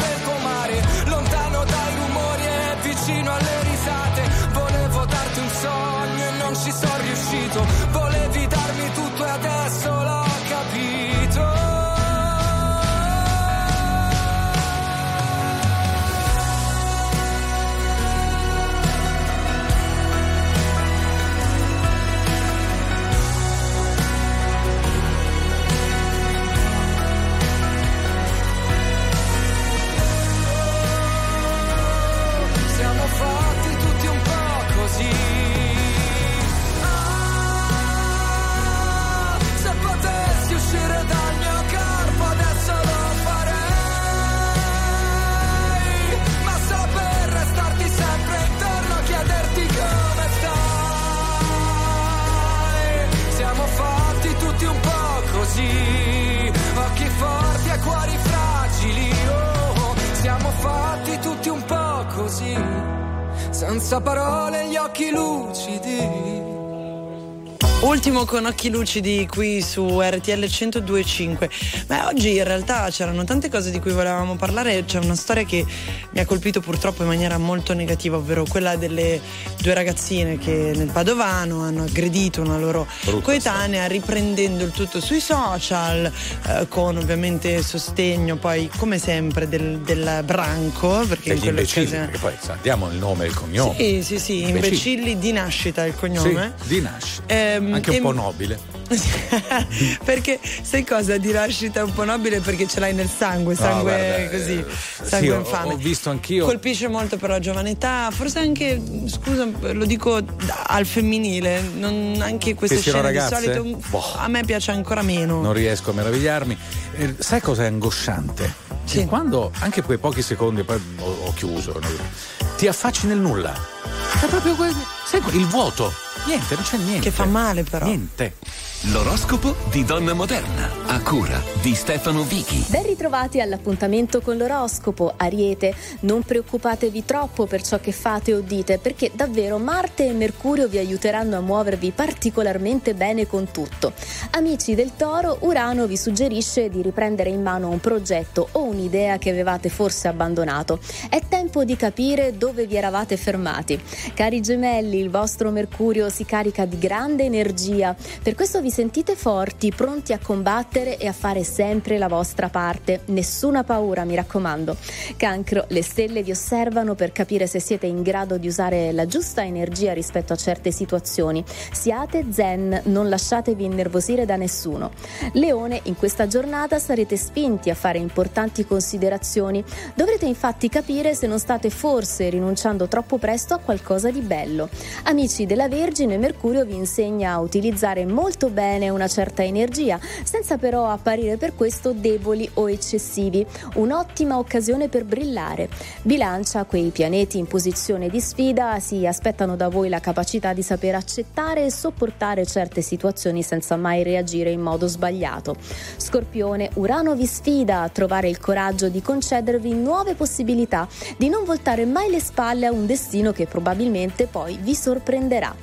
senza parole gli occhi lucidi. Ultimo con occhi lucidi qui su RTL 1025. Beh, oggi in realtà c'erano tante cose di cui volevamo parlare. C'è una storia che mi ha colpito purtroppo in maniera molto negativa, ovvero quella delle due ragazzine che nel Padovano hanno aggredito una loro Brutta coetanea, riprendendo il tutto sui social, eh, con ovviamente sostegno poi, come sempre, del, del branco. Perché in Degli imbecilli, quell'occasione. perché poi diamo il nome e il cognome. Sì, sì, sì, Imbecilli. imbecilli di nascita il cognome. Sì, di nascita. Ehm, Anche un po' nobile. perché sai cosa di nascita un po' nobile perché ce l'hai nel sangue, sangue No, guarda, così, eh, sangue sì, ho- infame. ho visto anch'io. Colpisce molto per la giovane età, forse anche, scusa, lo dico al femminile, non, anche queste siano scene ragazze? di solito Boh. a me piace ancora meno. Non riesco a meravigliarmi. Eh, sai cosa è angosciante? Che Quando anche quei pochi secondi, poi ho, ho chiuso, no? ti affacci nel nulla. È proprio quel, sai, il vuoto. Niente, non c'è niente. Che fa male però. Niente. L'oroscopo di Donna Moderna, a cura di Stefano Vichi. Ben ritrovati all'appuntamento con l'oroscopo, Ariete. Non preoccupatevi troppo per ciò che fate o dite, perché davvero Marte e Mercurio vi aiuteranno a muovervi particolarmente bene con tutto. Amici del Toro, Urano vi suggerisce di riprendere in mano un progetto o un'idea che avevate forse abbandonato. È tempo di capire dove vi eravate fermati. Cari gemelli, il vostro Mercurio si carica di grande energia, per questo vi sentite forti, pronti a combattere e a fare sempre la vostra parte. Nessuna paura, mi raccomando. Cancro, le stelle vi osservano per capire se siete in grado di usare la giusta energia rispetto a certe situazioni. Siate zen, non lasciatevi innervosire da nessuno. Leone, in questa giornata sarete spinti a fare importanti considerazioni. Dovrete infatti capire se non state forse rinunciando troppo presto a qualcosa di bello. Amici della Vergine, Mercurio vi insegna a utilizzare molto bene una certa energia, senza però apparire per questo deboli o eccessivi. Un'ottima occasione per brillare. Bilancia, quei pianeti in posizione di sfida si aspettano da voi la capacità di saper accettare e sopportare certe situazioni senza mai reagire in modo sbagliato. Scorpione, Urano vi sfida a trovare il coraggio di concedervi nuove possibilità, di non voltare mai le spalle a un destino che probabilmente poi vi sorprenderà.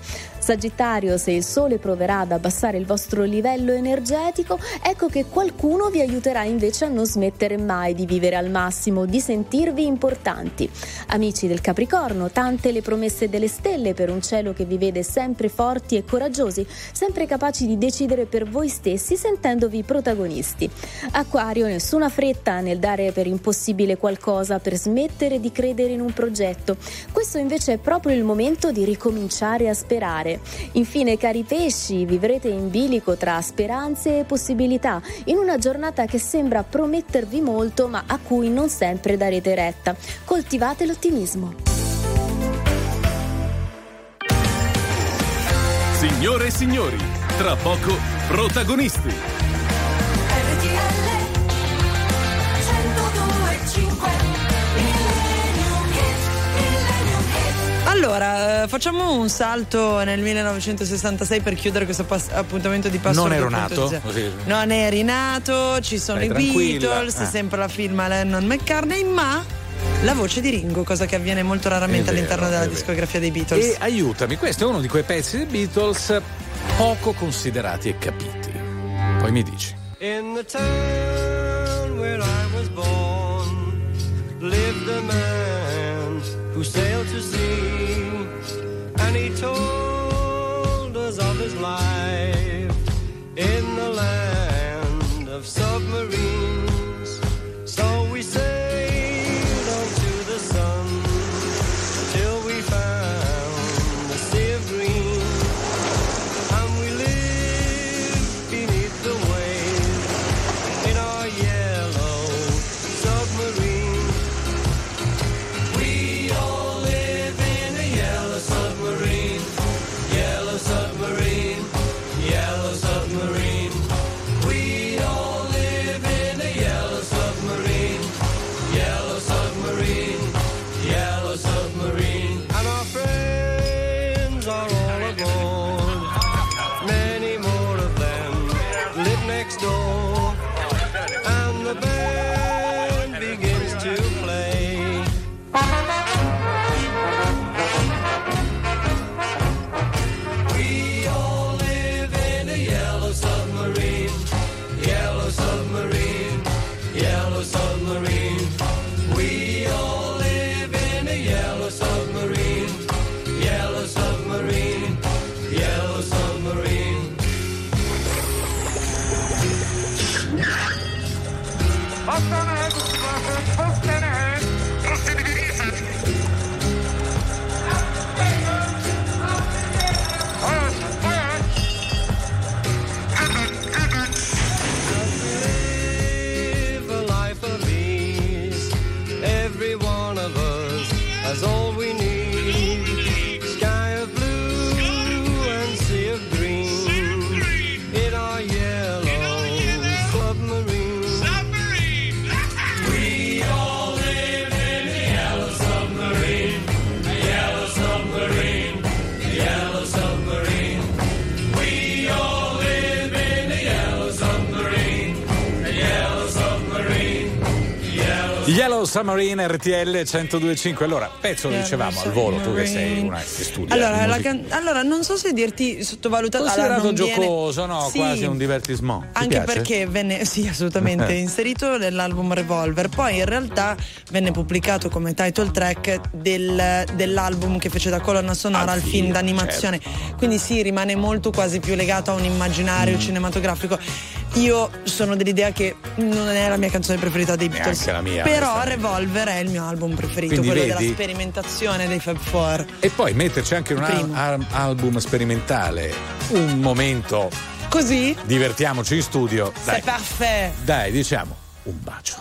Sagittario, se il Sole proverà ad abbassare il vostro livello energetico, ecco che qualcuno vi aiuterà invece a non smettere mai di vivere al massimo, di sentirvi importanti. Amici del Capricorno, tante le promesse delle stelle per un cielo che vi vede sempre forti e coraggiosi, sempre capaci di decidere per voi stessi sentendovi protagonisti. Acquario, nessuna fretta nel dare per impossibile qualcosa, per smettere di credere in un progetto. Questo invece è proprio il momento di ricominciare a sperare. Infine, cari pesci, vivrete in bilico tra speranze e possibilità, in una giornata che sembra promettervi molto, ma a cui non sempre darete retta. Coltivate l'ottimismo. Signore e signori, tra poco protagonisti. Allora, eh, facciamo un salto nel 1966 per chiudere questo pas- appuntamento di Password. Non ero 2.0. nato, così. Non eri nato, ci sono Stai i tranquilla. Beatles, Ah. sempre la firma Lennon McCartney, ma la voce di Ringo, cosa che avviene molto raramente È vero, all'interno della discografia dei Beatles. E aiutami, questo è uno di quei pezzi dei Beatles poco considerati e capiti. Poi mi dici. In the town where I was born Submarine RTL 1025. Allora, pezzo lo dicevamo al volo, tu che sei una che studia. Allora, can- allora, non so se dirti sottovalutato. allora, Considerato non viene- giocoso, no? Sì, Quasi un divertissement. Ti Anche perché venne, sì, assolutamente, inserito nell'album Revolver. Poi in realtà venne pubblicato come title track del- dell'album che fece da colonna sonora Al al film film, d'animazione. Quindi sì, rimane molto quasi più legato a un immaginario Mm. cinematografico. Io sono dell'idea che non è la mia canzone preferita dei Beatles. Neanche la mia, Però. Revolver è il mio album preferito, Quindi quello vedi? della sperimentazione dei Fab Four. E poi metterci anche un al- al- album sperimentale, un momento, Così? divertiamoci in studio. Dai, C'est parfait. dai, diciamo un bacio.